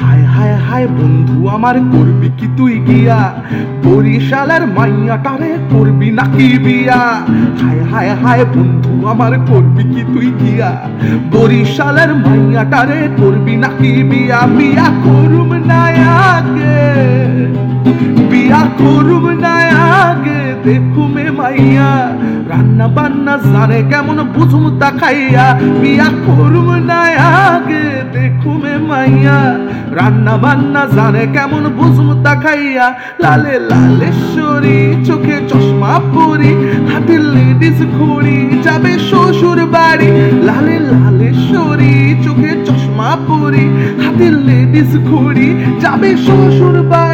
হায় হায় হায় বন্ধু, আমার করবি কি তুই গিয়া? বরিশালের মাইয়াটারে করবি নাকি বিয়া? হায় হায় হায় বন্ধু, আমার করবি কি তুই গিয়া? বরিশালের মাইয়াটারে করবি নাকি বিয়া? বিয়া করুম না আগে, বিয়া করুম না আগে, দেখুমে মাইয়া। রান্না বান্না জানে কেমন বুঝুম তা খাইয়া বিয়া করুম না আগে, দেখুমে মাইয়া। রান্না বান্না জানে কেমন বুঝুম তা খাইয়া লালে লালেশ্বরী চোখে চশমা পরি হাতে লেডিস ঘড়ি, যাবে শ্বশুর বাড়ি। লালে লালেশ্বরী চোখে চশমা পরি হাতে লেডিস ঘড়ি, যাবে শ্বশুর বাড়ি।